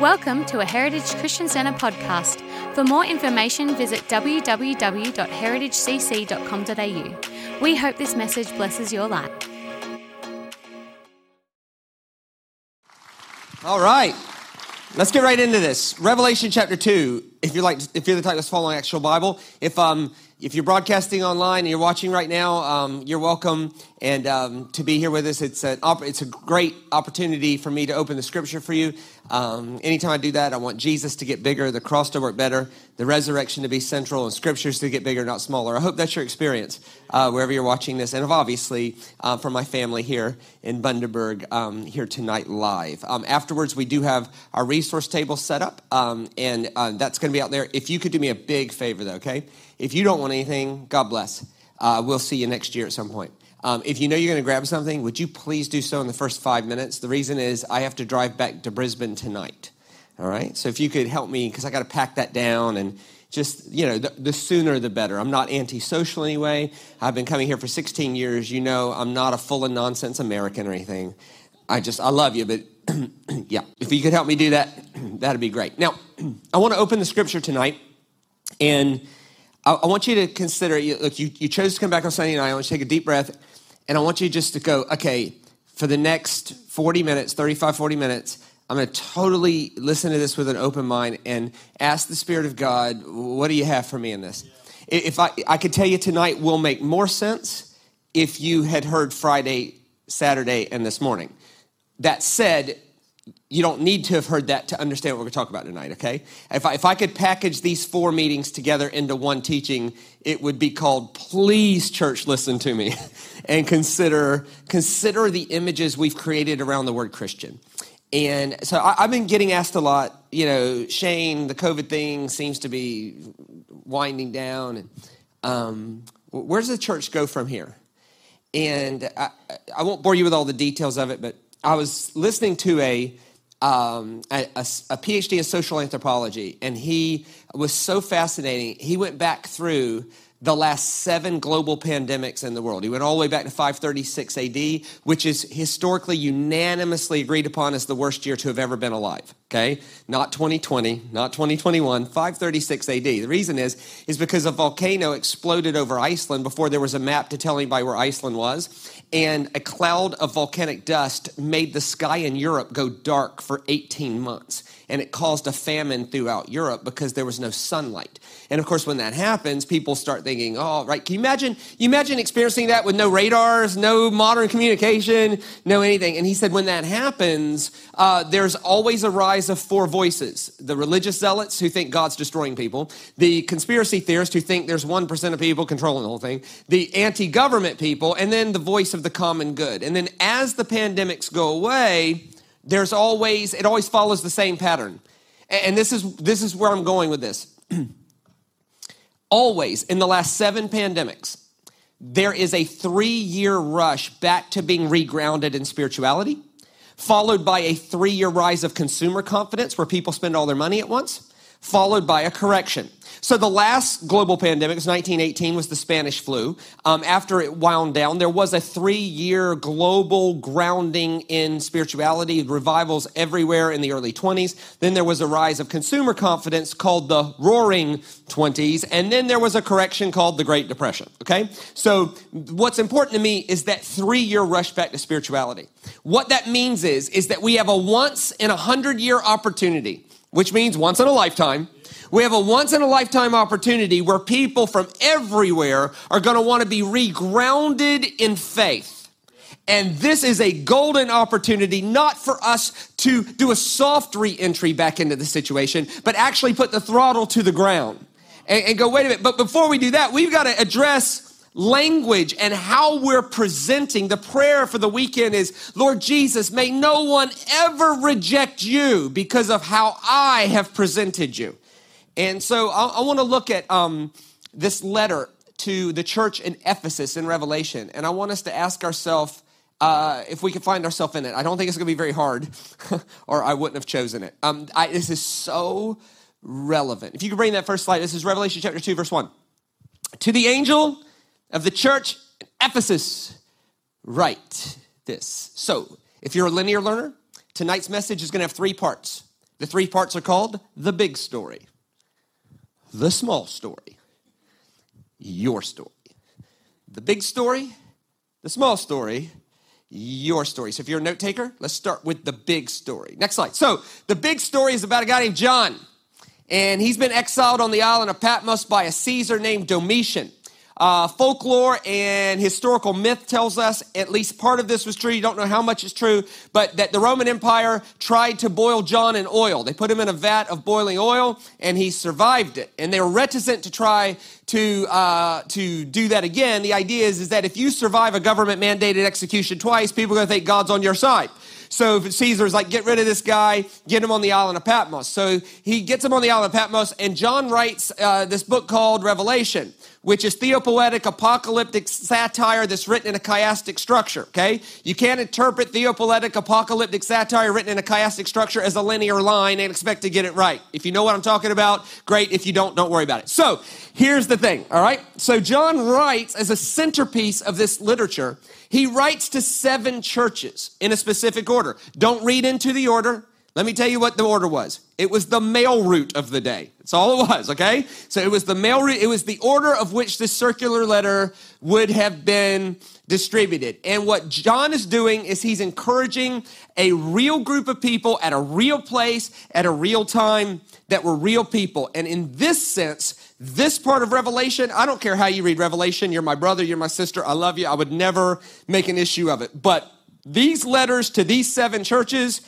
Welcome to a Heritage Christian Centre podcast. For more information, visit www.heritagecc.com.au. We hope this message blesses your life. All right. Let's get right into this. Revelation chapter 2. If you're like if you're the type that's following actual Bible, if um if you're broadcasting online and you're watching right now, um, you're welcome and um, to be here with us. It's an it's a great opportunity for me to open the scripture for you. Um, anytime I do that, I want Jesus to get bigger, the cross to work better, the resurrection to be central, and scriptures to get bigger, not smaller. I hope that's your experience uh, wherever you're watching this, and obviously uh, for my family here in Bundaberg um, here tonight live. Um, afterwards, we do have our resource table set up, um, and uh, that's going to be out there. If you could do me a big favor, though, okay? If you don't want anything, God bless. Uh, we'll see you next year at some point. Um, if you know you're going to grab something, would you please do so in the first five minutes? The reason is I have to drive back to Brisbane tonight. All right. So if you could help me, because I got to pack that down and just, you know, the, the sooner the better. I'm not antisocial anyway. I've been coming here for 16 years. You know, I'm not a full of nonsense American or anything. I just, I love you, but yeah, if you could help me do that, that'd be great. Now, I want to open the scripture tonight and I, I want you to consider, look, you, you chose to come back on Sunday night. I want you to take a deep breath and I want you just to go, okay, for the next 40 minutes, 35, 40 minutes, I'm going to totally listen to this with an open mind and ask the Spirit of God, what do you have for me in this? If I, I could tell you tonight will make more sense if you had heard Friday, Saturday, and this morning. That said, you don't need to have heard that to understand what we're going to talk about tonight, okay? If I, if I could package these four meetings together into one teaching, it would be called Please, Church, Listen to Me. and consider, consider the images we've created around the word Christian. And so I, have been getting asked a lot, you know, Shane, the COVID thing seems to be winding down. Um, where does the church go from here? And I, I won't bore you with all the details of it, but I was listening to a, um, a, a, a, PhD in social anthropology, and he was so fascinating. He went back through the last seven global pandemics in the world. He went all the way back to 536 AD, which is historically unanimously agreed upon as the worst year to have ever been alive. Okay? Not 2020, not 2021, 536 AD. The reason is, is because a volcano exploded over Iceland before there was a map to tell anybody where Iceland was. And a cloud of volcanic dust made the sky in Europe go dark for 18 months and it caused a famine throughout Europe because there was no sunlight. And of course, when that happens, people start thinking, "Oh, right." Can you imagine? You imagine experiencing that with no radars, no modern communication, no anything. And he said, when that happens, uh, there's always a rise of four voices: the religious zealots who think God's destroying people, the conspiracy theorists who think there's one percent of people controlling the whole thing, the anti-government people, and then the voice of the common good. And then as the pandemics go away there's always, it always follows the same pattern. And this is, this is where I'm going with this. always, in the last seven pandemics, there is a three year rush back to being regrounded in spirituality, followed by a three year rise of consumer confidence where people spend all their money at once, followed by a correction. So the last global pandemic, was 1918, was the Spanish flu. Um, after it wound down, there was a three-year global grounding in spirituality, revivals everywhere in the early 20s. Then there was a rise of consumer confidence called the Roaring 20s, and then there was a correction called the Great Depression. Okay, so what's important to me is that three-year rush back to spirituality. What that means is is that we have a once in a hundred year opportunity, which means once in a lifetime we have a once in a lifetime opportunity where people from everywhere are going to want to be regrounded in faith. And this is a golden opportunity, not for us to do a soft re entry back into the situation, but actually put the throttle to the ground and, and go, wait a minute. But before we do that, we've got to address language and how we're presenting. The prayer for the weekend is, Lord Jesus, may no one ever reject you because of how I have presented you. And so I, I want to look at um, this letter to the church in Ephesus in Revelation. And I want us to ask ourselves uh, if we can find ourselves in it. I don't think it's going to be very hard, or I wouldn't have chosen it. Um, I, this is so relevant. If you could bring that first slide, this is Revelation chapter 2, verse 1. To the angel of the church in Ephesus, write this. So, if you're a linear learner, tonight's message is going to have three parts. The three parts are called the big story, the small story, your story. The big story, the small story, your story. So if you're a note taker, let's start with the big story. Next slide. So the big story is about a guy named John, and he's been exiled on the island of Patmos by a Caesar named Domitian. Uh, folklore and historical myth tells us at least part of this was true. You don't know how much is true, but that the Roman Empire tried to boil John in oil. They put him in a vat of boiling oil, and he survived it. And they were reticent to try to uh, to do that again. The idea is, is that if you survive a government mandated execution twice, people are going to think God's on your side. So Caesar's like, get rid of this guy, get him on the island of Patmos. So he gets him on the island of Patmos, and John writes uh, this book called Revelation which is theopoetic apocalyptic satire that's written in a chiastic structure, okay? You can't interpret theopoetic apocalyptic satire written in a chiastic structure as a linear line and expect to get it right. If you know what I'm talking about, great. If you don't, don't worry about it. So here's the thing, all right? So John writes as a centerpiece of this literature, he writes to seven churches in a specific order. Don't read into the order. Let me tell you what the order was. It was the mail route of the day. That's all it was, okay? So it was the mail route, it was the order of which the circular letter would have been distributed. And what John is doing is he's encouraging a real group of people at a real place, at a real time, that were real people. And in this sense, this part of Revelation, I don't care how you read Revelation, you're my brother, you're my sister, I love you, I would never make an issue of it. But these letters to these seven churches,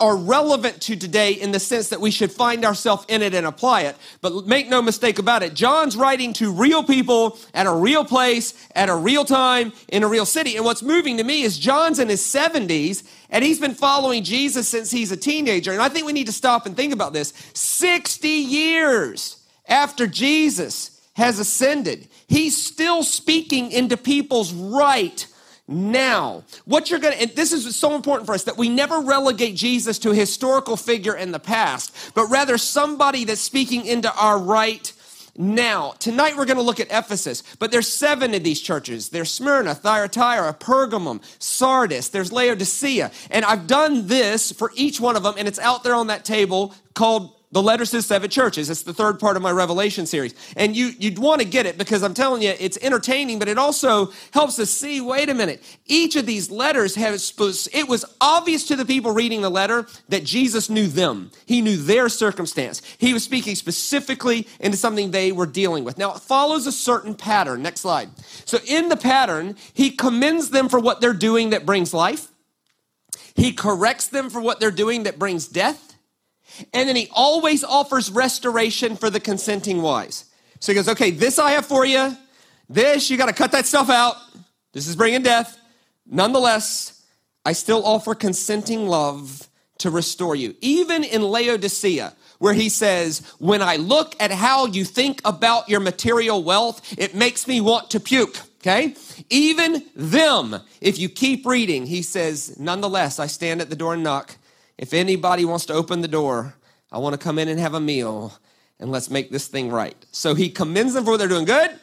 are relevant to today in the sense that we should find ourselves in it and apply it. But make no mistake about it, John's writing to real people at a real place, at a real time, in a real city. And what's moving to me is John's in his 70s and he's been following Jesus since he's a teenager. And I think we need to stop and think about this. 60 years after Jesus has ascended, he's still speaking into people's right now. What you're going to, and this is so important for us that we never relegate Jesus to a historical figure in the past, but rather somebody that's speaking into our right now. Tonight we're going to look at Ephesus, but there's seven of these churches. There's Smyrna, Thyatira, Pergamum, Sardis, there's Laodicea. And I've done this for each one of them, and it's out there on that table called the letters to seven churches. It's the third part of my Revelation series. And you, you'd want to get it because I'm telling you, it's entertaining, but it also helps us see, wait a minute, each of these letters has, it was obvious to the people reading the letter that Jesus knew them. He knew their circumstance. He was speaking specifically into something they were dealing with. Now, it follows a certain pattern. Next slide. So in the pattern, he commends them for what they're doing that brings life. He corrects them for what they're doing that brings death and then he always offers restoration for the consenting wise. So he goes, okay, this I have for you. This, you got to cut that stuff out. This is bringing death. Nonetheless, I still offer consenting love to restore you. Even in Laodicea, where he says, When I look at how you think about your material wealth, it makes me want to puke. Okay? Even them, if you keep reading, he says, Nonetheless, I stand at the door and knock. If anybody wants to open the door, I want to come in and have a meal and let's make this thing right. So he commends them for what they're doing good.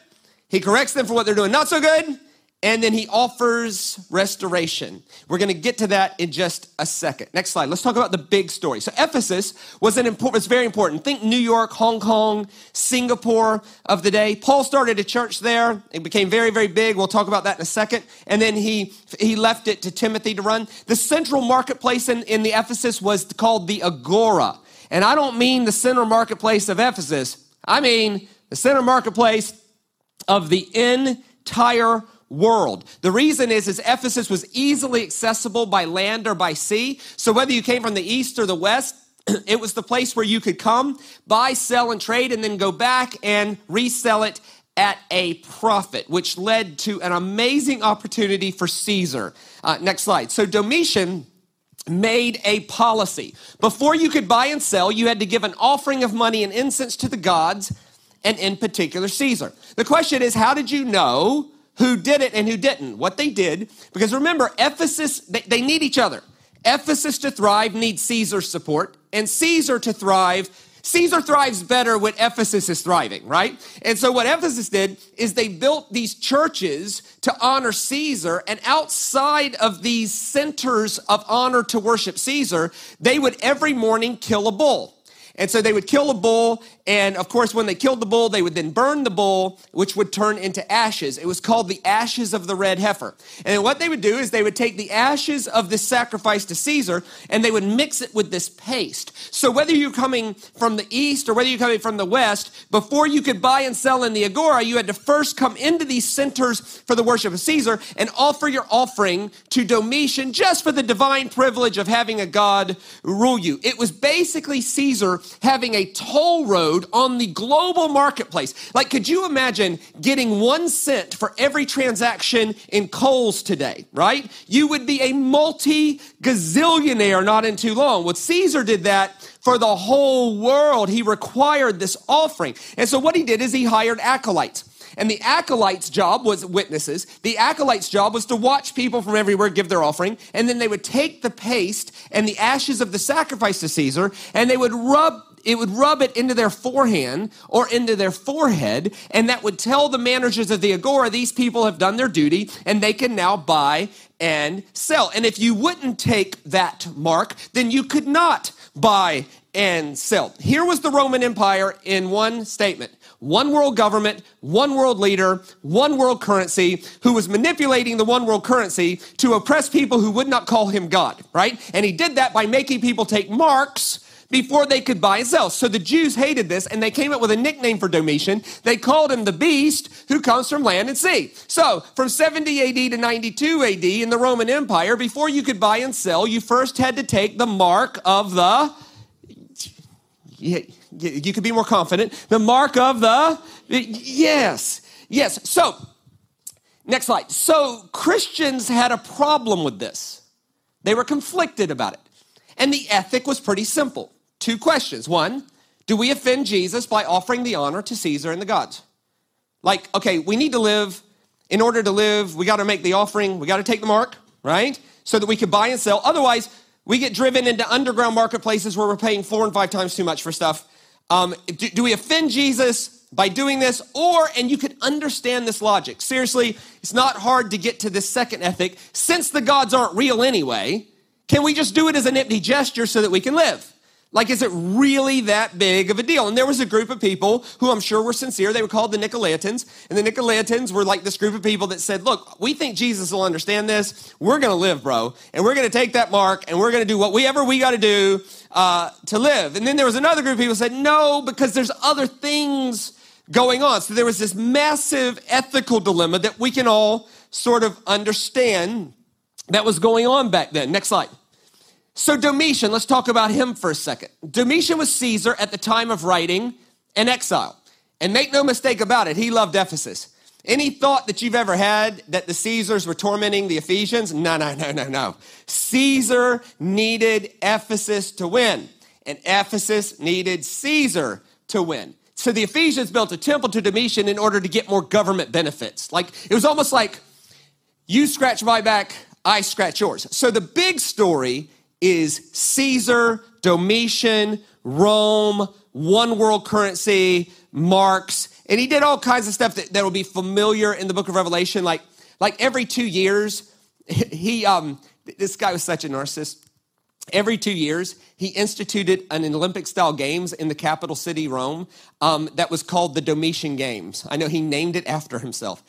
He corrects them for what they're doing not so good and then he offers restoration. We're going to get to that in just a second. Next slide. Let's talk about the big story. So Ephesus was an important, was very important. Think New York, Hong Kong, Singapore of the day. Paul started a church there. It became very, very big. We'll talk about that in a second. And then he he left it to Timothy to run. The central marketplace in, in the Ephesus was called the Agora. And I don't mean the center marketplace of Ephesus. I mean the center marketplace of the entire world. The reason is, is Ephesus was easily accessible by land or by sea. So whether you came from the east or the west, it was the place where you could come, buy, sell, and trade, and then go back and resell it at a profit, which led to an amazing opportunity for Caesar. Uh, next slide. So Domitian made a policy. Before you could buy and sell, you had to give an offering of money and incense to the gods, and in particular Caesar. The question is, how did you know who did it and who didn't, what they did. Because remember, Ephesus, they, they need each other. Ephesus to thrive needs Caesar's support, and Caesar to thrive Caesar thrives better when Ephesus is thriving, right? And so what Ephesus did is they built these churches to honor Caesar, and outside of these centers of honor to worship Caesar, they would every morning kill a bull. And so they would kill a bull and of course, when they killed the bull, they would then burn the bull, which would turn into ashes. It was called the ashes of the red heifer. And what they would do is they would take the ashes of this sacrifice to Caesar and they would mix it with this paste. So whether you're coming from the east or whether you're coming from the west, before you could buy and sell in the agora, you had to first come into these centers for the worship of Caesar and offer your offering to Domitian just for the divine privilege of having a God rule you. It was basically Caesar having a toll road on the global marketplace. Like, could you imagine getting one cent for every transaction in Coles today, right? You would be a multi gazillionaire not in too long. Well, Caesar did that for the whole world. He required this offering. And so, what he did is he hired acolytes. And the acolyte's job was witnesses. The acolyte's job was to watch people from everywhere give their offering. And then they would take the paste and the ashes of the sacrifice to Caesar and they would rub it would rub it into their forehand or into their forehead, and that would tell the managers of the Agora these people have done their duty and they can now buy and sell. And if you wouldn't take that mark, then you could not buy and sell. Here was the Roman Empire in one statement one world government, one world leader, one world currency, who was manipulating the one world currency to oppress people who would not call him God, right? And he did that by making people take marks before they could buy and sell. So the Jews hated this and they came up with a nickname for Domitian. They called him the beast who comes from land and sea. So from 70 AD to 92 AD in the Roman Empire, before you could buy and sell, you first had to take the mark of the, you could be more confident, the mark of the, yes, yes. So, next slide. So Christians had a problem with this. They were conflicted about it. And the ethic was pretty simple two questions. One, do we offend Jesus by offering the honor to Caesar and the gods? Like, okay, we need to live. In order to live, we got to make the offering, we got to take the mark, right? So that we can buy and sell. Otherwise, we get driven into underground marketplaces where we're paying four and five times too much for stuff. Um, do, do we offend Jesus by doing this? Or, and you could understand this logic. Seriously, it's not hard to get to this second ethic. Since the gods aren't real anyway, can we just do it as an empty gesture so that we can live? Like, is it really that big of a deal? And there was a group of people who I'm sure were sincere. They were called the Nicolaitans. And the Nicolaitans were like this group of people that said, Look, we think Jesus will understand this. We're going to live, bro. And we're going to take that mark and we're going to do whatever we got to do uh, to live. And then there was another group of people said, No, because there's other things going on. So there was this massive ethical dilemma that we can all sort of understand that was going on back then. Next slide. So, Domitian, let's talk about him for a second. Domitian was Caesar at the time of writing and exile. And make no mistake about it, he loved Ephesus. Any thought that you've ever had that the Caesars were tormenting the Ephesians? No, no, no, no, no. Caesar needed Ephesus to win, and Ephesus needed Caesar to win. So the Ephesians built a temple to Domitian in order to get more government benefits. Like it was almost like you scratch my back, I scratch yours. So the big story is Caesar, Domitian, Rome, one world currency, marks, and he did all kinds of stuff that, that will be familiar in the book of Revelation. Like, like every two years, he um, this guy was such a narcissist. Every two years, he instituted an Olympic style games in the capital city, Rome, um, that was called the Domitian Games. I know he named it after himself.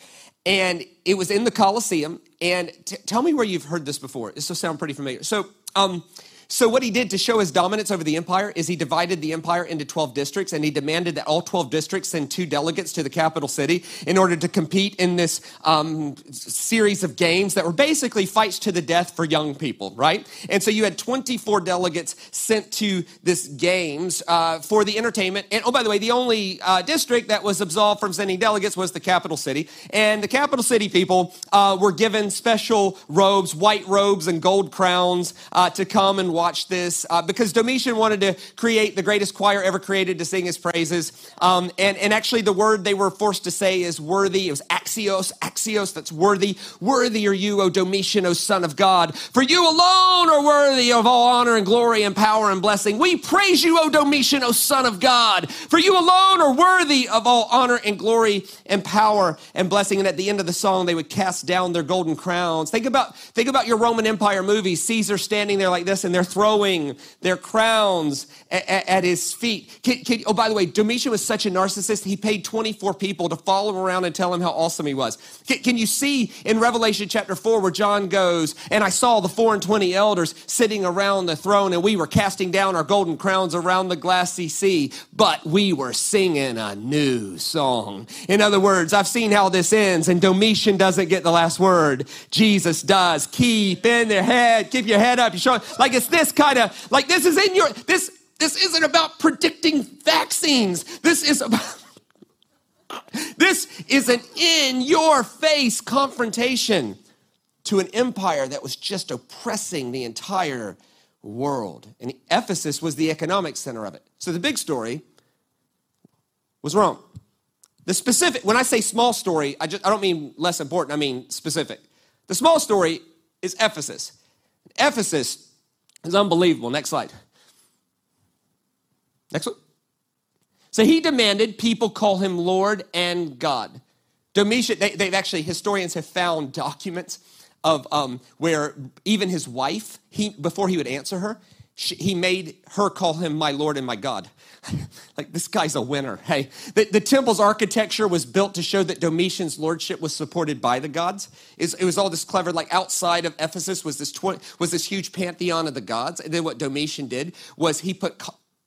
And it was in the Colosseum. And t- tell me where you've heard this before. This will sound pretty familiar. So, um, so, what he did to show his dominance over the empire is he divided the empire into 12 districts and he demanded that all 12 districts send two delegates to the capital city in order to compete in this um, series of games that were basically fights to the death for young people, right? And so you had 24 delegates sent to this games uh, for the entertainment. And oh, by the way, the only uh, district that was absolved from sending delegates was the capital city. And the capital city people uh, were given special robes, white robes and gold crowns uh, to come and watch this uh, because Domitian wanted to create the greatest choir ever created to sing his praises. Um, and, and actually, the word they were forced to say is worthy. It was axios, axios, that's worthy. Worthy are you, O Domitian, O Son of God. For you alone are worthy of all honor and glory and power and blessing. We praise you, O Domitian, O Son of God. For you alone are worthy of all honor and glory and power and blessing. And at the end of the song, they would cast down their golden crowns. Think about, think about your Roman Empire movies. Caesar standing there like this, and they're throwing their crowns at, at, his feet. Can, can, oh, by the way, Domitian was such a narcissist, he paid 24 people to follow him around and tell him how awesome he was. Can, can you see in Revelation chapter 4 where John goes, and I saw the four and twenty elders sitting around the throne, and we were casting down our golden crowns around the glassy sea, but we were singing a new song. In other words, I've seen how this ends, and Domitian doesn't get the last word. Jesus does. Keep in their head, keep your head up. You show like it's this kind of like this is in your this this isn't about predicting vaccines. This is about this is an in your face confrontation to an empire that was just oppressing the entire world. And Ephesus was the economic center of it. So the big story was Rome. The specific, when I say small story, I, just, I don't mean less important, I mean specific. The small story is Ephesus. Ephesus is unbelievable. Next slide. Next one. So he demanded people call him Lord and God. Domitian, they, have actually, historians have found documents of um, where even his wife, he, before he would answer her, she, he made her call him my Lord and my God. like, this guy's a winner. Hey, the, the, temple's architecture was built to show that Domitian's lordship was supported by the gods. It, it was all this clever, like outside of Ephesus was this, tw- was this huge pantheon of the gods. And then what Domitian did was he put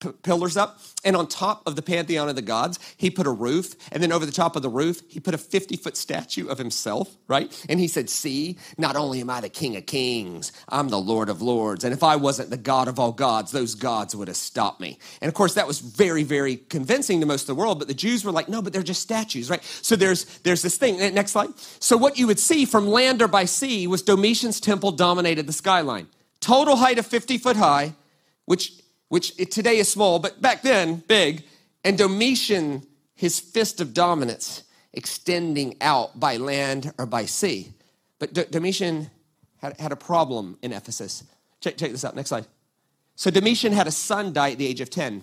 p- pillars up, and on top of the pantheon of the gods, he put a roof, and then over the top of the roof, he put a 50 foot statue of himself, right? And he said, See, not only am I the King of Kings, I'm the Lord of Lords. And if I wasn't the God of all gods, those gods would have stopped me. And of course, that was very, very convincing to most of the world, but the Jews were like, No, but they're just statues, right? So there's, there's this thing. Next slide. So what you would see from land or by sea was Domitian's temple dominated the skyline. Total height of 50 foot high, which which today is small, but back then, big, and Domitian, his fist of dominance, extending out by land or by sea. But D- Domitian had, had a problem in Ephesus. Check, check this out, next slide. So Domitian had a son die at the age of 10.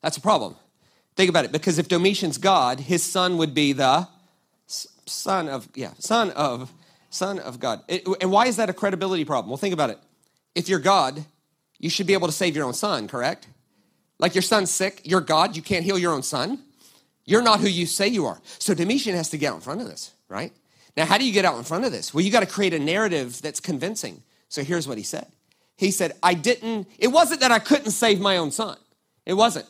That's a problem. Think about it, because if Domitian's God, his son would be the son of, yeah, son of, son of God. It, and why is that a credibility problem? Well, think about it. If you're God, you should be able to save your own son, correct? Like your son's sick, you're God, you can't heal your own son. You're not who you say you are. So Domitian has to get out in front of this, right? Now, how do you get out in front of this? Well, you got to create a narrative that's convincing. So here's what he said He said, I didn't, it wasn't that I couldn't save my own son. It wasn't.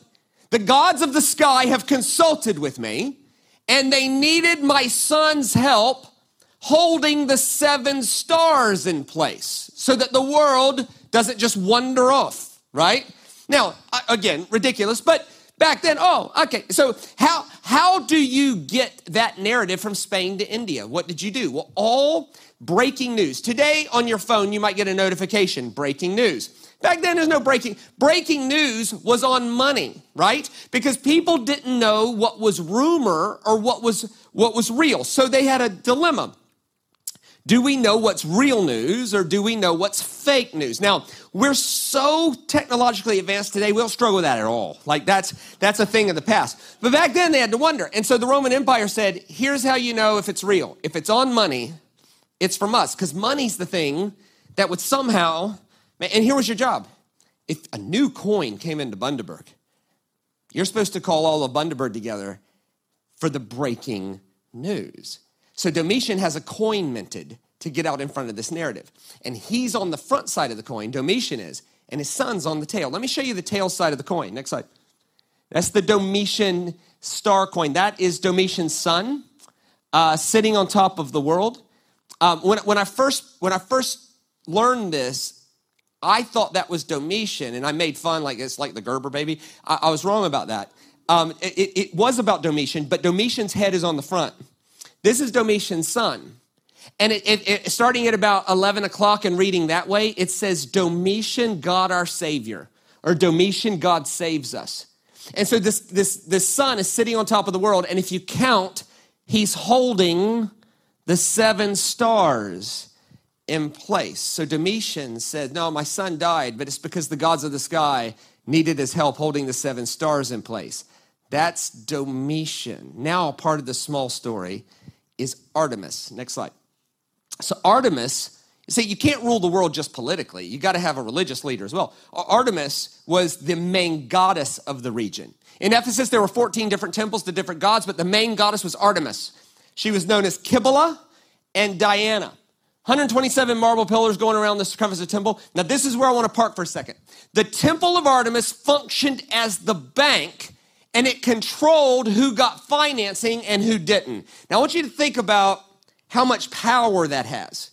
The gods of the sky have consulted with me, and they needed my son's help holding the seven stars in place so that the world doesn't just wander off, right? Now, again, ridiculous, but back then, oh, okay. So how how do you get that narrative from Spain to India? What did you do? Well, all breaking news. Today on your phone, you might get a notification, breaking news. Back then, there's no breaking. Breaking news was on money, right? Because people didn't know what was rumor or what was what was real. So they had a dilemma. Do we know what's real news or do we know what's fake news? Now, we're so technologically advanced today, we don't struggle with that at all. Like that's that's a thing of the past. But back then they had to wonder. And so the Roman Empire said, here's how you know if it's real. If it's on money, it's from us because money's the thing that would somehow and here was your job. If a new coin came into Bundaberg, you're supposed to call all of Bundaberg together for the breaking news. So Domitian has a coin minted to get out in front of this narrative. And he's on the front side of the coin, Domitian is, and his son's on the tail. Let me show you the tail side of the coin. Next slide. That's the Domitian star coin. That is Domitian's son uh, sitting on top of the world. Um, when, when, I first, when I first learned this, I thought that was Domitian, and I made fun like it's like the Gerber baby. I, I was wrong about that. Um, it, it was about Domitian, but Domitian's head is on the front. This is Domitian's son. And it, it, it, starting at about 11 o'clock and reading that way, it says, Domitian, God our Savior, or Domitian, God saves us. And so this, this, this son is sitting on top of the world. And if you count, he's holding the seven stars in place. So Domitian said, No, my son died, but it's because the gods of the sky needed his help holding the seven stars in place. That's Domitian. Now, part of the small story is Artemis. Next slide. So, Artemis, see, you can't rule the world just politically. You got to have a religious leader as well. Artemis was the main goddess of the region. In Ephesus, there were 14 different temples to different gods, but the main goddess was Artemis. She was known as Kybele and Diana. 127 marble pillars going around the circumference of the temple. Now, this is where I want to park for a second. The temple of Artemis functioned as the bank and it controlled who got financing and who didn't. Now, I want you to think about how much power that has.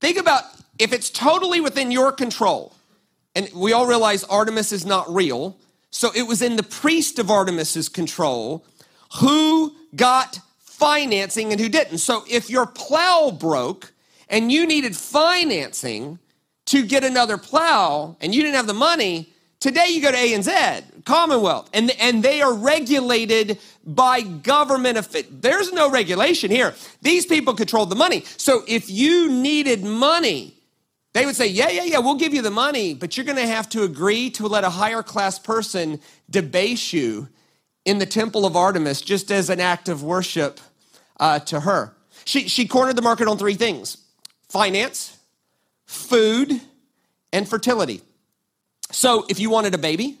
Think about if it's totally within your control, and we all realize Artemis is not real, so it was in the priest of Artemis's control who got financing and who didn't. So if your plow broke and you needed financing to get another plow and you didn't have the money, today you go to A and Z, Commonwealth, and, and they are regulated by government. There's no regulation here. These people control the money. So if you needed money, they would say, Yeah, yeah, yeah, we'll give you the money, but you're going to have to agree to let a higher class person debase you in the temple of Artemis just as an act of worship uh, to her. She, she cornered the market on three things finance, food, and fertility. So if you wanted a baby,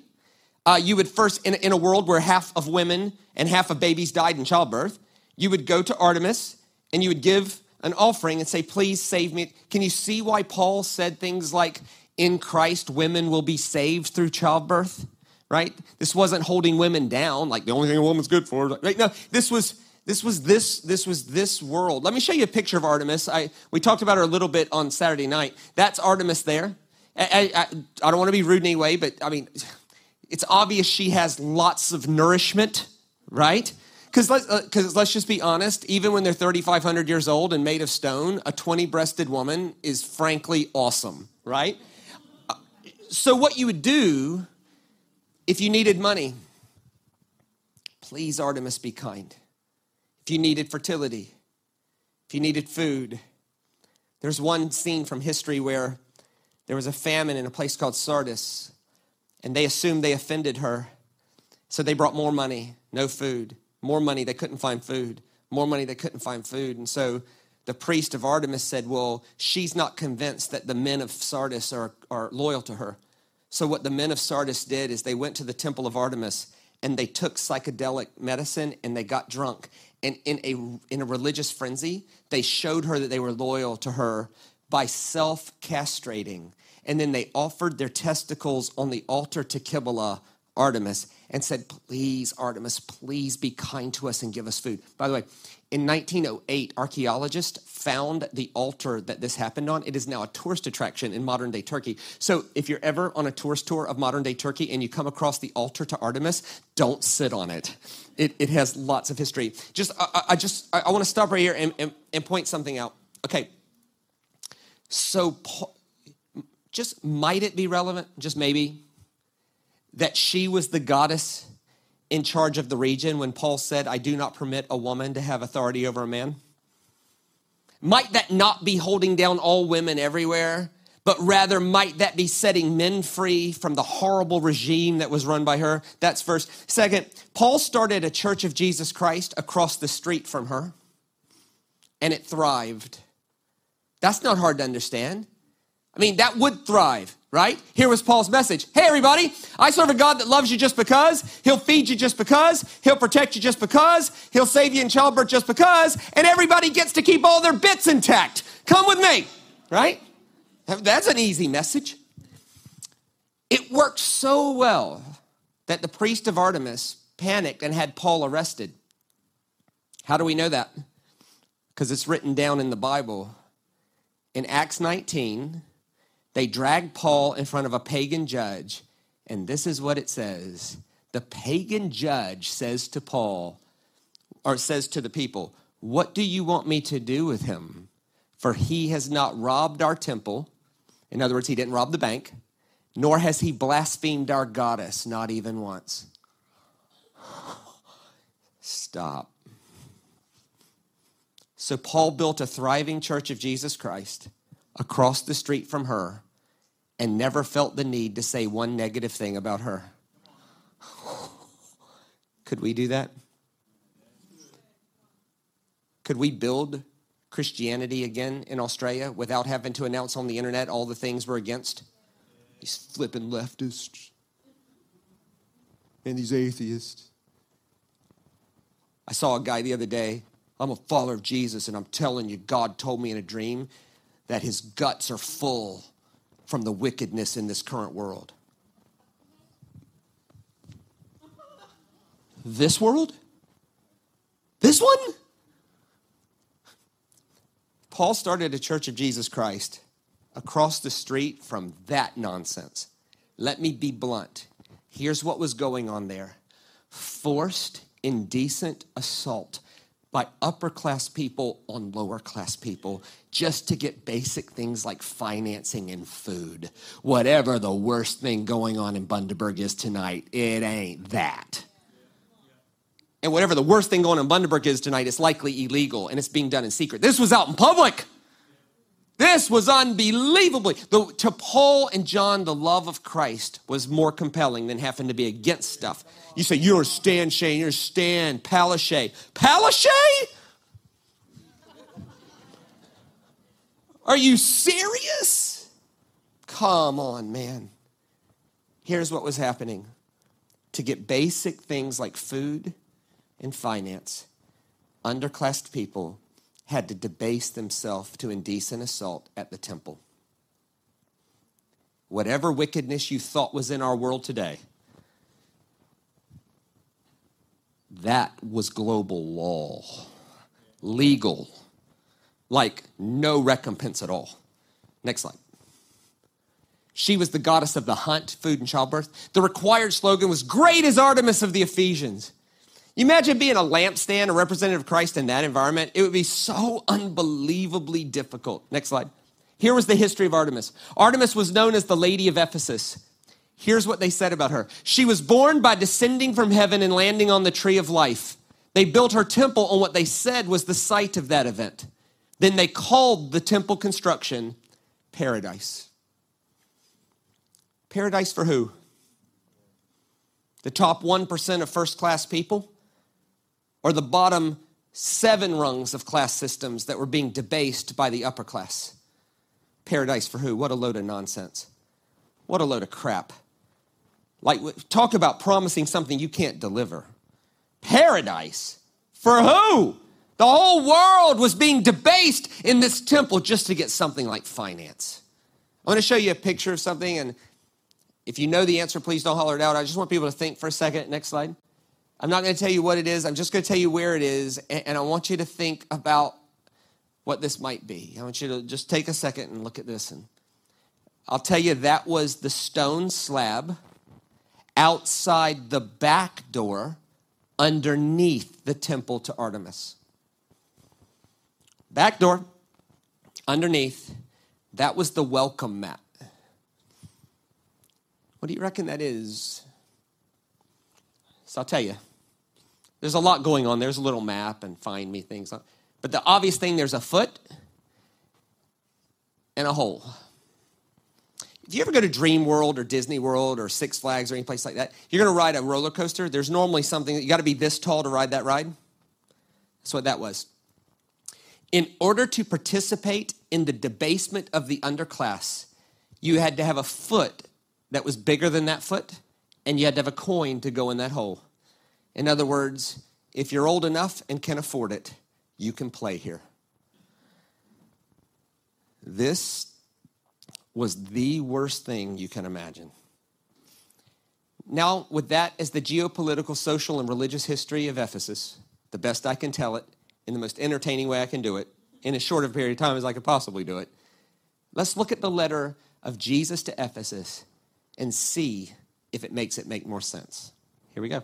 uh, you would first, in, in a world where half of women and half of babies died in childbirth, you would go to Artemis and you would give an offering and say, Please save me. Can you see why Paul said things like, In Christ, women will be saved through childbirth? Right? This wasn't holding women down, like the only thing a woman's good for. Right? No, this was this was this this was this world let me show you a picture of artemis I, we talked about her a little bit on saturday night that's artemis there I, I, I don't want to be rude in any way but i mean it's obvious she has lots of nourishment right? Because let's, uh, let's just be honest even when they're 3500 years old and made of stone a 20 breasted woman is frankly awesome right? Uh, so what you would do if you needed money please artemis be kind. If you needed fertility, if you needed food. There's one scene from history where there was a famine in a place called Sardis, and they assumed they offended her. So they brought more money, no food. More money, they couldn't find food. More money, they couldn't find food. And so the priest of Artemis said, Well, she's not convinced that the men of Sardis are, are loyal to her. So what the men of Sardis did is they went to the temple of Artemis and they took psychedelic medicine and they got drunk and in a, in a religious frenzy, they showed her that they were loyal to her by self castrating. And then they offered their testicles on the altar to Kybele, Artemis, and said, Please, Artemis, please be kind to us and give us food. By the way, in 1908, archaeologists found the altar that this happened on. It is now a tourist attraction in modern day Turkey. So if you're ever on a tourist tour of modern day Turkey and you come across the altar to Artemis, don't sit on it. It, it has lots of history. Just, I, I just, I, I want to stop right here and, and, and point something out. Okay. So, just might it be relevant, just maybe, that she was the goddess in charge of the region when Paul said, I do not permit a woman to have authority over a man? Might that not be holding down all women everywhere, but rather might that be setting men free from the horrible regime that was run by her? That's first. Second, Paul started a church of Jesus Christ across the street from her, and it thrived. That's not hard to understand. I mean, that would thrive, right? Here was Paul's message. Hey, everybody, I serve a God that loves you just because. He'll feed you just because. He'll protect you just because. He'll save you in childbirth just because. And everybody gets to keep all their bits intact. Come with me, right? That's an easy message. It worked so well that the priest of Artemis panicked and had Paul arrested. How do we know that? Because it's written down in the Bible. In Acts 19, they dragged Paul in front of a pagan judge, and this is what it says. The pagan judge says to Paul, or says to the people, What do you want me to do with him? For he has not robbed our temple. In other words, he didn't rob the bank, nor has he blasphemed our goddess, not even once. Stop. So Paul built a thriving church of Jesus Christ across the street from her and never felt the need to say one negative thing about her. Could we do that? Could we build Christianity again in Australia without having to announce on the internet all the things we're against? These flipping leftists and these atheists. I saw a guy the other day. I'm a follower of Jesus, and I'm telling you, God told me in a dream that his guts are full from the wickedness in this current world. This world? This one? Paul started a church of Jesus Christ across the street from that nonsense. Let me be blunt. Here's what was going on there forced, indecent assault by upper class people on lower class people just to get basic things like financing and food. Whatever the worst thing going on in Bundaberg is tonight, it ain't that. And whatever the worst thing going on in Bundaberg is tonight, it's likely illegal and it's being done in secret. This was out in public. This was unbelievably. The, to Paul and John, the love of Christ was more compelling than having to be against stuff. You say, you're Stan Shane, you're Stan Palaszczuk. Palaszczuk? Are you serious? Come on, man. Here's what was happening to get basic things like food and finance, underclassed people had to debase themselves to indecent assault at the temple. Whatever wickedness you thought was in our world today, that was global law, legal, like no recompense at all. Next slide. She was the goddess of the hunt, food, and childbirth. The required slogan was Great as Artemis of the Ephesians. You imagine being a lampstand, a representative of Christ in that environment? It would be so unbelievably difficult. Next slide. Here was the history of Artemis. Artemis was known as the Lady of Ephesus. Here's what they said about her She was born by descending from heaven and landing on the tree of life. They built her temple on what they said was the site of that event. Then they called the temple construction paradise. Paradise for who? The top 1% of first class people? Or the bottom seven rungs of class systems that were being debased by the upper class. Paradise for who? What a load of nonsense. What a load of crap. Like, talk about promising something you can't deliver. Paradise for who? The whole world was being debased in this temple just to get something like finance. I want to show you a picture of something, and if you know the answer, please don't holler it out. I just want people to think for a second. Next slide. I'm not going to tell you what it is. I'm just going to tell you where it is. And I want you to think about what this might be. I want you to just take a second and look at this. And I'll tell you that was the stone slab outside the back door underneath the temple to Artemis. Back door, underneath, that was the welcome mat. What do you reckon that is? So I'll tell you, there's a lot going on. There's a little map and find me things. But the obvious thing there's a foot and a hole. If you ever go to Dreamworld or Disney World or Six Flags or any place like that, you're going to ride a roller coaster. There's normally something, you got to be this tall to ride that ride. That's what that was. In order to participate in the debasement of the underclass, you had to have a foot that was bigger than that foot and you had to have a coin to go in that hole. In other words, if you're old enough and can afford it, you can play here. This was the worst thing you can imagine. Now, with that as the geopolitical, social, and religious history of Ephesus, the best I can tell it, in the most entertaining way I can do it, in as short a period of time as I could possibly do it, let's look at the letter of Jesus to Ephesus and see if it makes it make more sense. Here we go.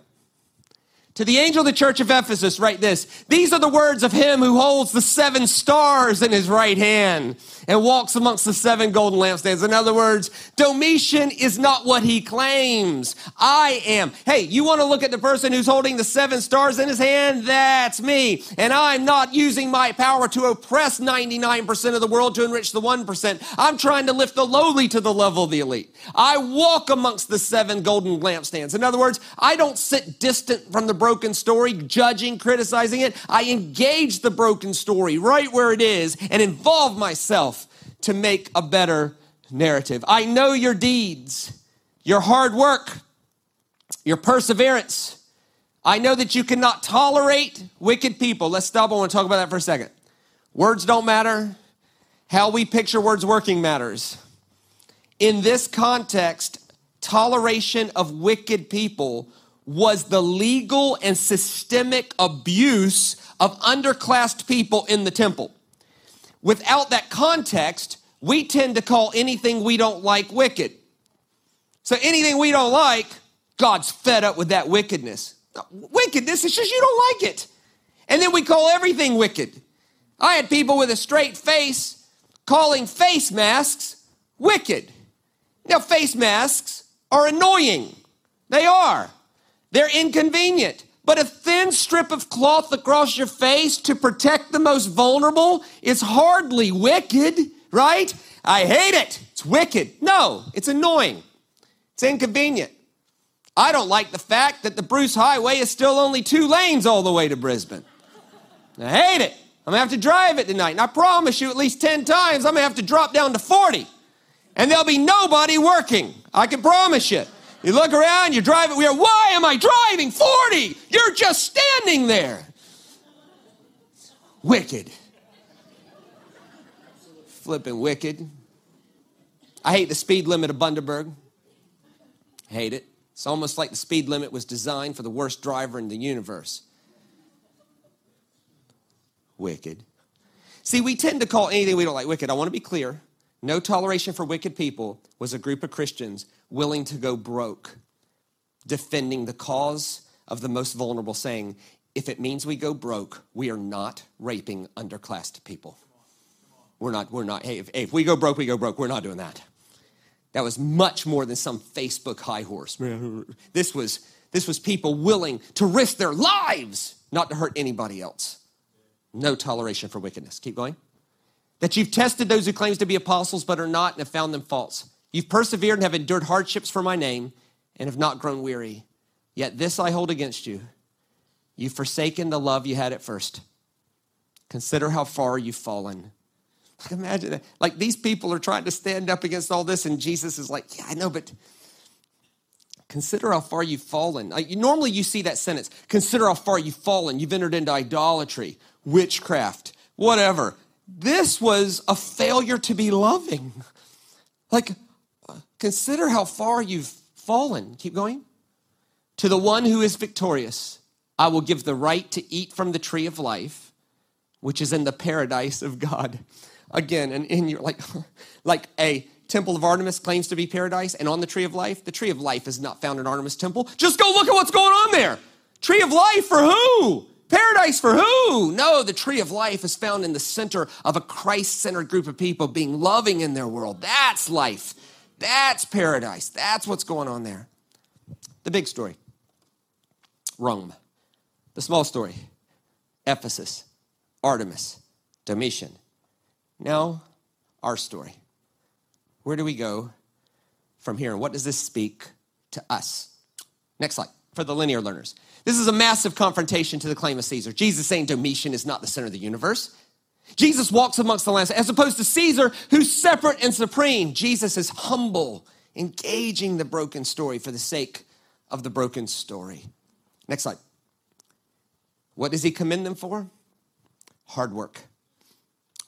To the angel of the church of Ephesus, write this. These are the words of him who holds the seven stars in his right hand and walks amongst the seven golden lampstands. In other words, Domitian is not what he claims. I am. Hey, you want to look at the person who's holding the seven stars in his hand? That's me. And I'm not using my power to oppress 99% of the world to enrich the 1%. I'm trying to lift the lowly to the level of the elite. I walk amongst the seven golden lampstands. In other words, I don't sit distant from the broken story, judging, criticizing it. I engage the broken story right where it is and involve myself to make a better narrative. I know your deeds, your hard work, your perseverance. I know that you cannot tolerate wicked people. Let's stop. I want to talk about that for a second. Words don't matter. How we picture words working matters. In this context, toleration of wicked people was the legal and systemic abuse of underclassed people in the temple. Without that context, we tend to call anything we don't like wicked. So anything we don't like, God's fed up with that wickedness. Wickedness is just you don't like it. And then we call everything wicked. I had people with a straight face calling face masks wicked. Now, face masks are annoying. They are. They're inconvenient. But a thin strip of cloth across your face to protect the most vulnerable is hardly wicked, right? I hate it. It's wicked. No, it's annoying. It's inconvenient. I don't like the fact that the Bruce Highway is still only two lanes all the way to Brisbane. I hate it. I'm gonna have to drive it tonight. And I promise you, at least 10 times, I'm gonna have to drop down to 40. And there'll be nobody working. I can promise you. You look around, you're driving, we are, why am I driving 40? You're just standing there. Wicked. Flipping wicked. I hate the speed limit of Bundaberg. Hate it. It's almost like the speed limit was designed for the worst driver in the universe. Wicked. See, we tend to call anything we don't like wicked. I want to be clear. No toleration for wicked people was a group of Christians willing to go broke defending the cause of the most vulnerable, saying, if it means we go broke, we are not raping underclassed people. We're not, we're not, hey if, hey, if we go broke, we go broke. We're not doing that. That was much more than some Facebook high horse. This was, this was people willing to risk their lives not to hurt anybody else. No toleration for wickedness. Keep going. That you've tested those who claims to be apostles but are not and have found them false. You've persevered and have endured hardships for my name and have not grown weary. Yet this I hold against you. You've forsaken the love you had at first. Consider how far you've fallen. Imagine that. Like these people are trying to stand up against all this, and Jesus is like, Yeah, I know, but consider how far you've fallen. Like, normally you see that sentence consider how far you've fallen. You've entered into idolatry, witchcraft, whatever. This was a failure to be loving. Like, consider how far you've fallen. Keep going. To the one who is victorious, I will give the right to eat from the tree of life, which is in the paradise of God. Again, and in your like, like a temple of Artemis claims to be paradise, and on the tree of life, the tree of life is not found in Artemis temple. Just go look at what's going on there. Tree of life for who? Paradise for who? No, the tree of life is found in the center of a Christ centered group of people being loving in their world. That's life. That's paradise. That's what's going on there. The big story Rome. The small story Ephesus, Artemis, Domitian. Now, our story. Where do we go from here? And what does this speak to us? Next slide for the linear learners. This is a massive confrontation to the claim of Caesar. Jesus saying Domitian is not the center of the universe. Jesus walks amongst the lands as opposed to Caesar, who's separate and supreme. Jesus is humble, engaging the broken story for the sake of the broken story. Next slide. What does he commend them for? Hard work.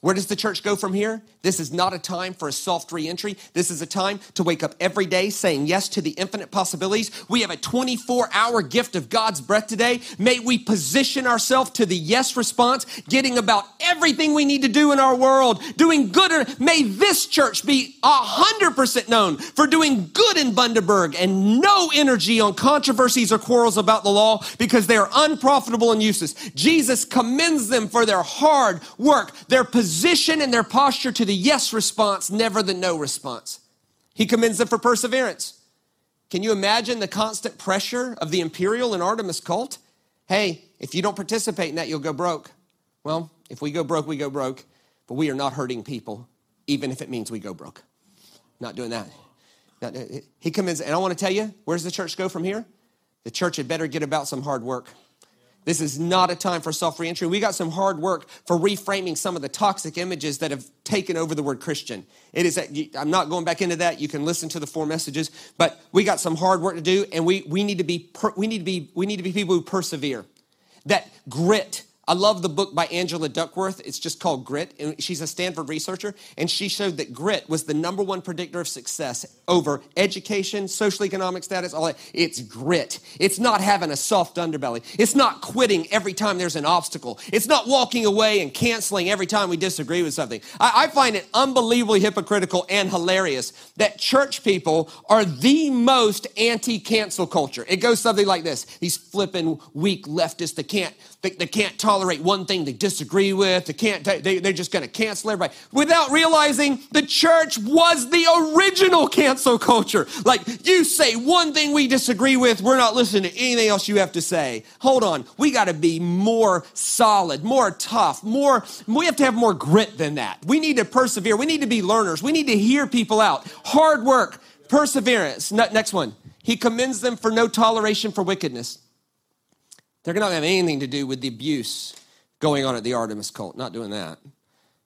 Where does the church go from here? This is not a time for a soft reentry. This is a time to wake up every day saying yes to the infinite possibilities. We have a 24 hour gift of God's breath today. May we position ourselves to the yes response, getting about everything we need to do in our world, doing good. May this church be 100% known for doing good in Bundaberg and no energy on controversies or quarrels about the law because they are unprofitable and useless. Jesus commends them for their hard work, their position position and their posture to the yes response, never the no response. He commends them for perseverance. Can you imagine the constant pressure of the imperial and Artemis cult? Hey, if you don't participate in that, you'll go broke. Well, if we go broke, we go broke, but we are not hurting people, even if it means we go broke. Not doing that. Not, he commends, and I want to tell you, where's the church go from here? The church had better get about some hard work. This is not a time for soft reentry. We got some hard work for reframing some of the toxic images that have taken over the word Christian. It is. I'm not going back into that. You can listen to the four messages, but we got some hard work to do, and we we need to be we need to be we need to be people who persevere. That grit I love the book by Angela Duckworth. It's just called Grit. And she's a Stanford researcher. And she showed that grit was the number one predictor of success over education, social economic status, all that. It's grit. It's not having a soft underbelly. It's not quitting every time there's an obstacle. It's not walking away and canceling every time we disagree with something. I, I find it unbelievably hypocritical and hilarious that church people are the most anti cancel culture. It goes something like this these flipping weak leftists that can't, that, that can't talk tolerate one thing they disagree with. They can't, they, they're just going to cancel everybody without realizing the church was the original cancel culture. Like, you say one thing we disagree with, we're not listening to anything else you have to say. Hold on. We got to be more solid, more tough, more, we have to have more grit than that. We need to persevere. We need to be learners. We need to hear people out. Hard work, perseverance. Next one. He commends them for no toleration for wickedness. They're not going to have anything to do with the abuse going on at the Artemis cult. Not doing that.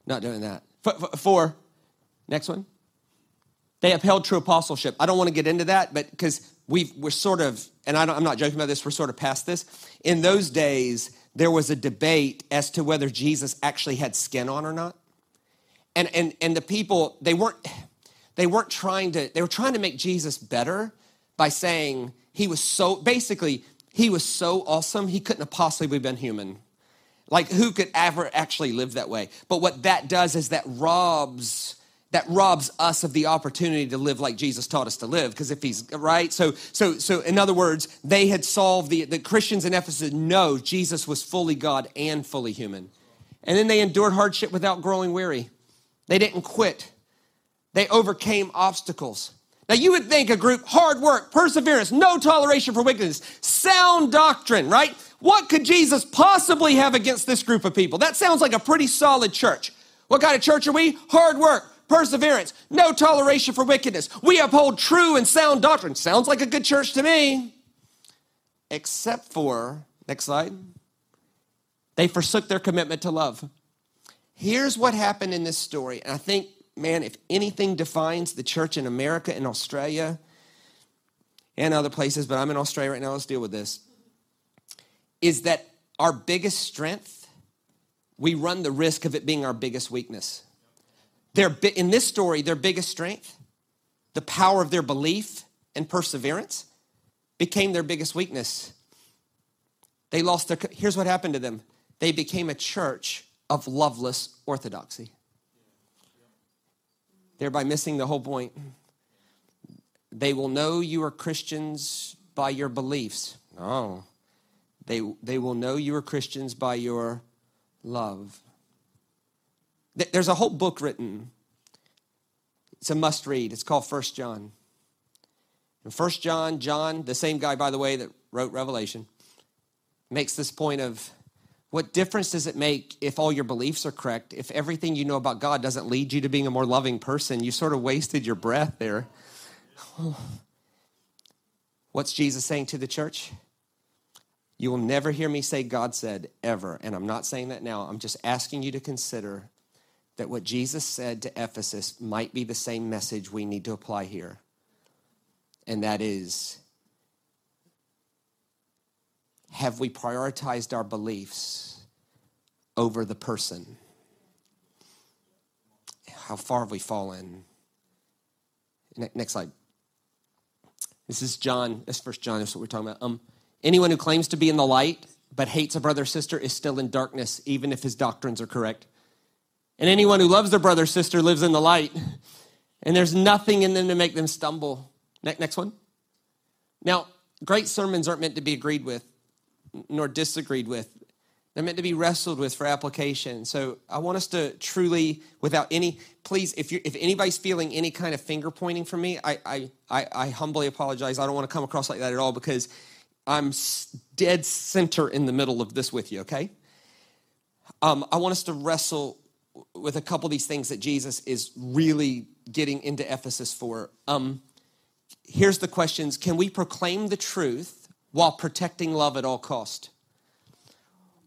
Not doing that. Four, next one. They upheld true apostleship. I don't want to get into that, but because we we're sort of, and I am not joking about this, we're sort of past this. In those days, there was a debate as to whether Jesus actually had skin on or not. And, and, and the people, they weren't, they weren't trying to, they were trying to make Jesus better by saying he was so, basically, he was so awesome, he couldn't have possibly been human. Like, who could ever actually live that way? But what that does is that robs that robs us of the opportunity to live like Jesus taught us to live. Because if he's right, so so so in other words, they had solved the the Christians in Ephesus know Jesus was fully God and fully human. And then they endured hardship without growing weary. They didn't quit. They overcame obstacles. Now, you would think a group, hard work, perseverance, no toleration for wickedness, sound doctrine, right? What could Jesus possibly have against this group of people? That sounds like a pretty solid church. What kind of church are we? Hard work, perseverance, no toleration for wickedness. We uphold true and sound doctrine. Sounds like a good church to me. Except for, next slide, they forsook their commitment to love. Here's what happened in this story, and I think man, if anything defines the church in America and Australia and other places, but I'm in Australia right now, let's deal with this, is that our biggest strength, we run the risk of it being our biggest weakness. Their, in this story, their biggest strength, the power of their belief and perseverance, became their biggest weakness. They lost their, here's what happened to them they became a church of loveless orthodoxy thereby missing the whole point. They will know you are Christians by your beliefs. Oh, they, they will know you are Christians by your love. There's a whole book written. It's a must read. It's called First John. In First John, John, the same guy, by the way, that wrote Revelation, makes this point of what difference does it make if all your beliefs are correct? If everything you know about God doesn't lead you to being a more loving person, you sort of wasted your breath there. What's Jesus saying to the church? You will never hear me say God said ever. And I'm not saying that now. I'm just asking you to consider that what Jesus said to Ephesus might be the same message we need to apply here. And that is have we prioritized our beliefs over the person? how far have we fallen? Ne- next slide. This is John. This first John is what we're talking about. Um, anyone who claims to be in the light but hates a brother or sister is still in darkness, even if his doctrines are correct. And anyone who loves their brother or sister lives in the light, and there's nothing in them to make them stumble. Ne- next one. Now, great sermons aren't meant to be agreed with nor disagreed with. They're meant to be wrestled with for application. So I want us to truly, without any, please, if you if anybody's feeling any kind of finger pointing from me, I I I, I humbly apologize. I don't want to come across like that at all because I'm dead center in the middle of this with you. Okay. Um, I want us to wrestle with a couple of these things that Jesus is really getting into Ephesus for. Um, here's the questions: Can we proclaim the truth while protecting love at all cost?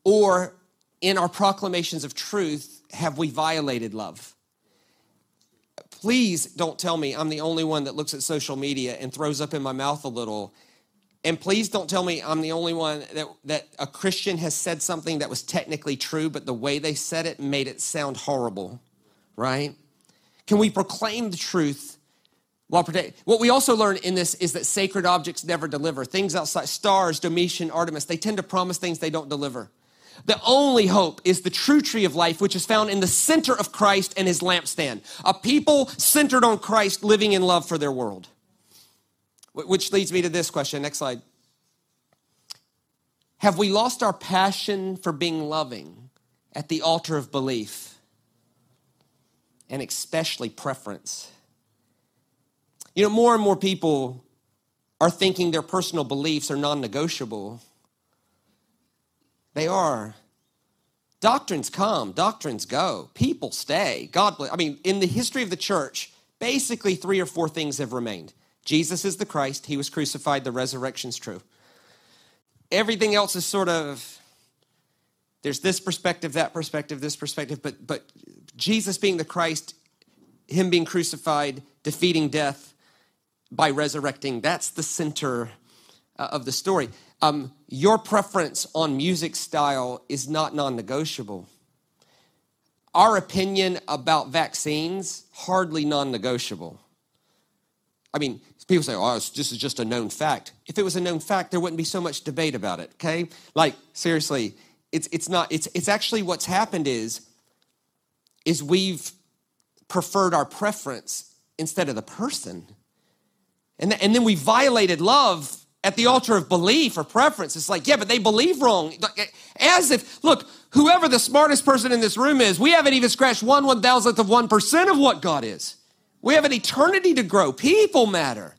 Or in our proclamations of truth, have we violated love? Please don't tell me I'm the only one that looks at social media and throws up in my mouth a little. And please don't tell me I'm the only one that, that a Christian has said something that was technically true, but the way they said it made it sound horrible, right? Can we proclaim the truth while? What we also learn in this is that sacred objects never deliver. Things outside, stars, Domitian, Artemis, they tend to promise things they don't deliver. The only hope is the true tree of life, which is found in the center of Christ and his lampstand. A people centered on Christ living in love for their world. Which leads me to this question. Next slide. Have we lost our passion for being loving at the altar of belief and especially preference? You know, more and more people are thinking their personal beliefs are non negotiable they are. Doctrines come, doctrines go, people stay. God bless. I mean, in the history of the church, basically three or four things have remained. Jesus is the Christ, he was crucified, the resurrection's true. Everything else is sort of there's this perspective, that perspective, this perspective, but but Jesus being the Christ, him being crucified, defeating death by resurrecting, that's the center uh, of the story um, your preference on music style is not non negotiable. Our opinion about vaccines, hardly non negotiable. I mean, people say, oh, this is just a known fact. If it was a known fact, there wouldn't be so much debate about it, okay? Like, seriously, it's, it's not, it's, it's actually what's happened is, is we've preferred our preference instead of the person. And, and then we violated love at the altar of belief or preference. It's like, yeah, but they believe wrong. As if, look, whoever the smartest person in this room is, we haven't even scratched one one thousandth of one percent of what God is. We have an eternity to grow. People matter.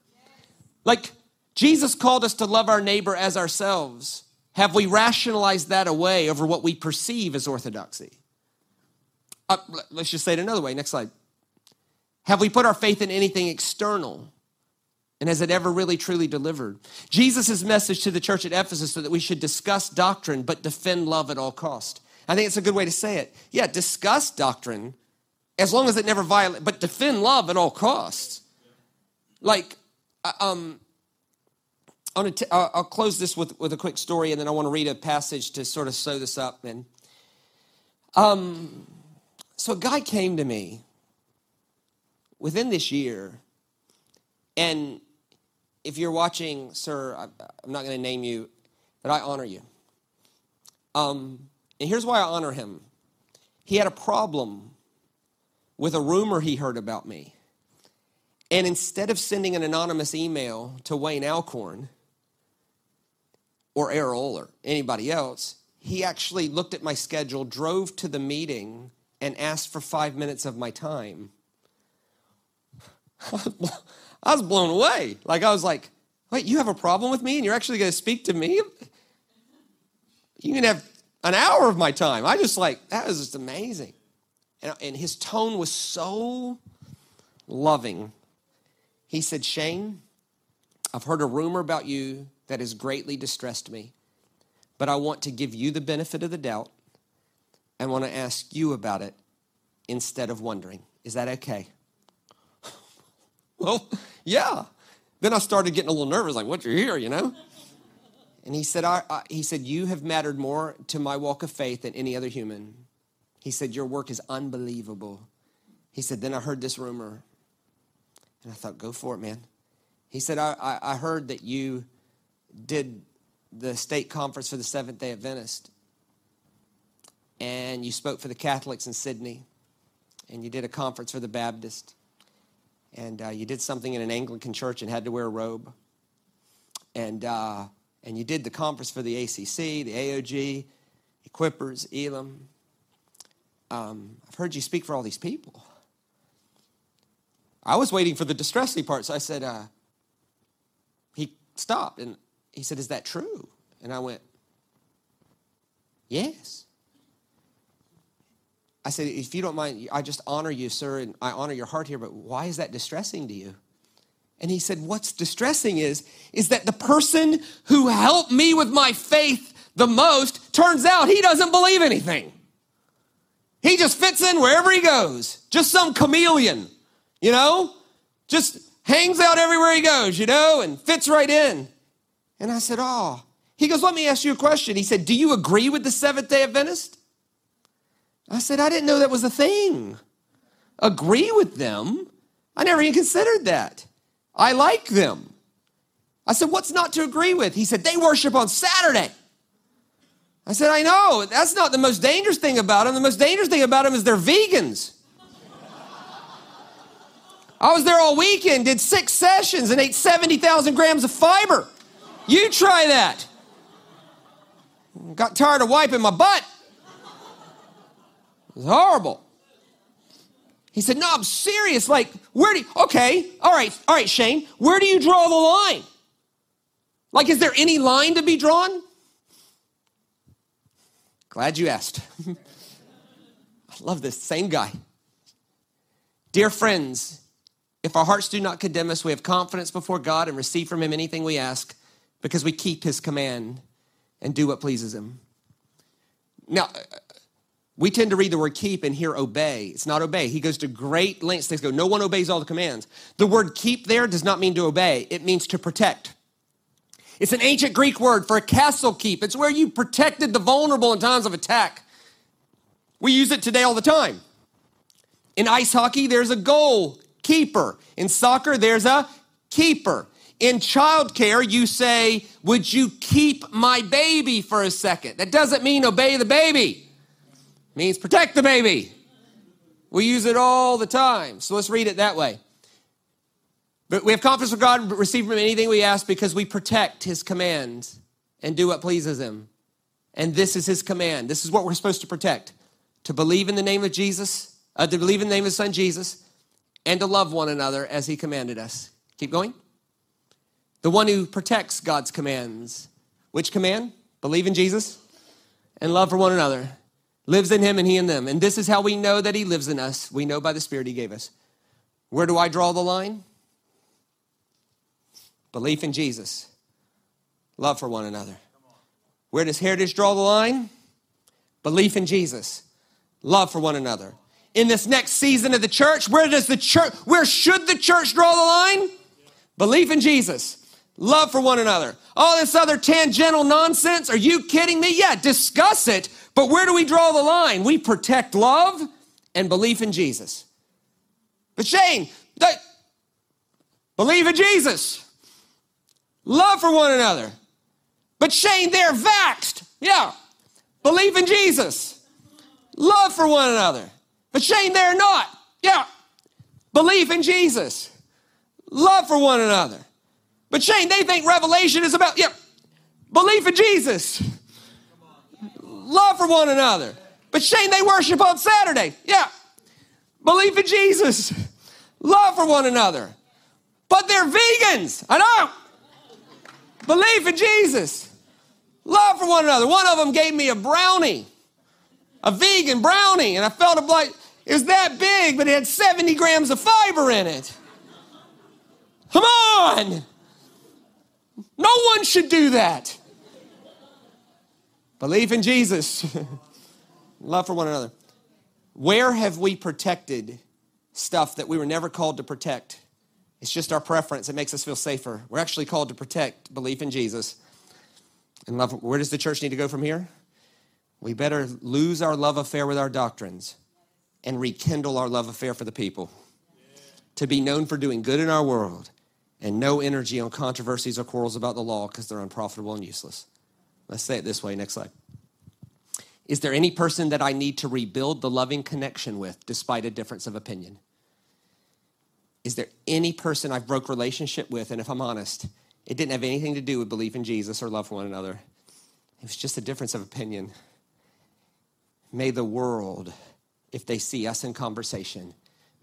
Like Jesus called us to love our neighbor as ourselves. Have we rationalized that away over what we perceive as orthodoxy? Uh, let's just say it another way. Next slide. Have we put our faith in anything external? And has it ever really truly delivered? Jesus' message to the church at Ephesus so that we should discuss doctrine but defend love at all cost. I think it's a good way to say it. Yeah, discuss doctrine as long as it never violates, but defend love at all costs. Like, uh, um, I'll, t- I'll close this with, with a quick story, and then I want to read a passage to sort of sew this up. And um, so a guy came to me within this year, and if you're watching, sir, I'm not going to name you, but I honor you. Um, and here's why I honor him. He had a problem with a rumor he heard about me. And instead of sending an anonymous email to Wayne Alcorn or Errol or anybody else, he actually looked at my schedule, drove to the meeting, and asked for five minutes of my time. I was blown away. Like, I was like, wait, you have a problem with me and you're actually going to speak to me? You can have an hour of my time. I just like, that was just amazing. And, and his tone was so loving. He said, Shane, I've heard a rumor about you that has greatly distressed me, but I want to give you the benefit of the doubt and want to ask you about it instead of wondering. Is that okay? Well, yeah. Then I started getting a little nervous, like, what you're here, you know? And he said, I, I, he said, you have mattered more to my walk of faith than any other human. He said, your work is unbelievable. He said, Then I heard this rumor. And I thought, Go for it, man. He said, I, I, I heard that you did the state conference for the Seventh day Adventist. And you spoke for the Catholics in Sydney. And you did a conference for the Baptist. And uh, you did something in an Anglican church and had to wear a robe. And, uh, and you did the conference for the ACC, the AOG, Equippers, Elim. Um, I've heard you speak for all these people. I was waiting for the distressing part, so I said, uh, he stopped and he said, Is that true? And I went, Yes. I said, If you don't mind, I just honor you, sir, and I honor your heart here, but why is that distressing to you? And he said, What's distressing is, is that the person who helped me with my faith the most turns out he doesn't believe anything. He just fits in wherever he goes, just some chameleon, you know, just hangs out everywhere he goes, you know, and fits right in. And I said, Oh, he goes, Let me ask you a question. He said, Do you agree with the Seventh day Adventist? I said, I didn't know that was a thing. Agree with them? I never even considered that. I like them. I said, What's not to agree with? He said, They worship on Saturday. I said, I know. That's not the most dangerous thing about them. The most dangerous thing about them is they're vegans. I was there all weekend, did six sessions, and ate 70,000 grams of fiber. You try that. Got tired of wiping my butt. It was horrible. He said, No, I'm serious. Like, where do you, okay, all right, all right, Shane, where do you draw the line? Like, is there any line to be drawn? Glad you asked. I love this. Same guy. Dear friends, if our hearts do not condemn us, we have confidence before God and receive from Him anything we ask because we keep His command and do what pleases Him. Now, we tend to read the word keep and hear obey. It's not obey. He goes to great lengths to go, no one obeys all the commands. The word keep there does not mean to obey, it means to protect. It's an ancient Greek word for a castle keep. It's where you protected the vulnerable in times of attack. We use it today all the time. In ice hockey, there's a goal keeper. In soccer, there's a keeper. In childcare, you say, Would you keep my baby for a second? That doesn't mean obey the baby, means protect the baby. We use it all the time. So let's read it that way. But we have confidence with God, receive from Him anything we ask because we protect His commands and do what pleases Him. And this is His command. This is what we're supposed to protect to believe in the name of Jesus, uh, to believe in the name of His Son Jesus, and to love one another as He commanded us. Keep going. The one who protects God's commands. Which command? Believe in Jesus and love for one another. Lives in Him and He in them. And this is how we know that He lives in us. We know by the Spirit He gave us. Where do I draw the line? Belief in Jesus, love for one another. Where does Heritage draw the line? Belief in Jesus, love for one another. In this next season of the church, where does the church, where should the church draw the line? Belief in Jesus, love for one another. All this other tangential nonsense, are you kidding me? Yeah, discuss it, but where do we draw the line? We protect love and belief in Jesus. But Shane, believe in Jesus love for one another. But Shane, they're vaxxed. Yeah. Believe in Jesus. Love for one another. But Shane, they're not. Yeah. believe in Jesus. Love for one another. But Shane, they think revelation is about, yeah, belief in Jesus. Love for one another. But Shane, they worship on Saturday. Yeah. Belief in Jesus. Love for one another. But they're vegans. I know. Belief in Jesus. Love for one another. One of them gave me a brownie, a vegan brownie, and I felt like it was that big, but it had 70 grams of fiber in it. Come on! No one should do that. Believe in Jesus. Love for one another. Where have we protected stuff that we were never called to protect? It's just our preference. It makes us feel safer. We're actually called to protect belief in Jesus. And love, where does the church need to go from here? We better lose our love affair with our doctrines and rekindle our love affair for the people. To be known for doing good in our world and no energy on controversies or quarrels about the law because they're unprofitable and useless. Let's say it this way. Next slide. Is there any person that I need to rebuild the loving connection with despite a difference of opinion? Is there any person I've broke relationship with? And if I'm honest, it didn't have anything to do with belief in Jesus or love for one another. It was just a difference of opinion. May the world, if they see us in conversation,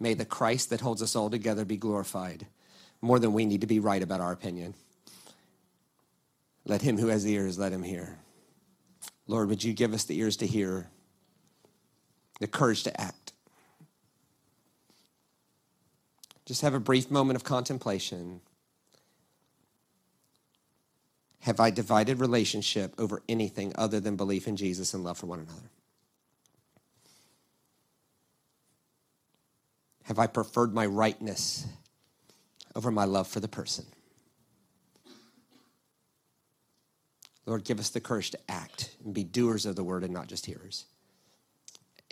may the Christ that holds us all together be glorified more than we need to be right about our opinion. Let him who has ears, let him hear. Lord, would you give us the ears to hear, the courage to act? Just have a brief moment of contemplation. Have I divided relationship over anything other than belief in Jesus and love for one another? Have I preferred my rightness over my love for the person? Lord, give us the courage to act and be doers of the word and not just hearers.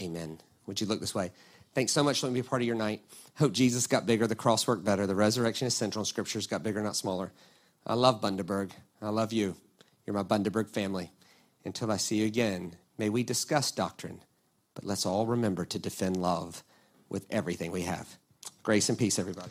Amen. Would you look this way? Thanks so much for letting me be a part of your night. Hope Jesus got bigger, the cross worked better, the resurrection is central, and scriptures got bigger, not smaller. I love Bundaberg. I love you. You're my Bundaberg family. Until I see you again, may we discuss doctrine, but let's all remember to defend love with everything we have. Grace and peace, everybody.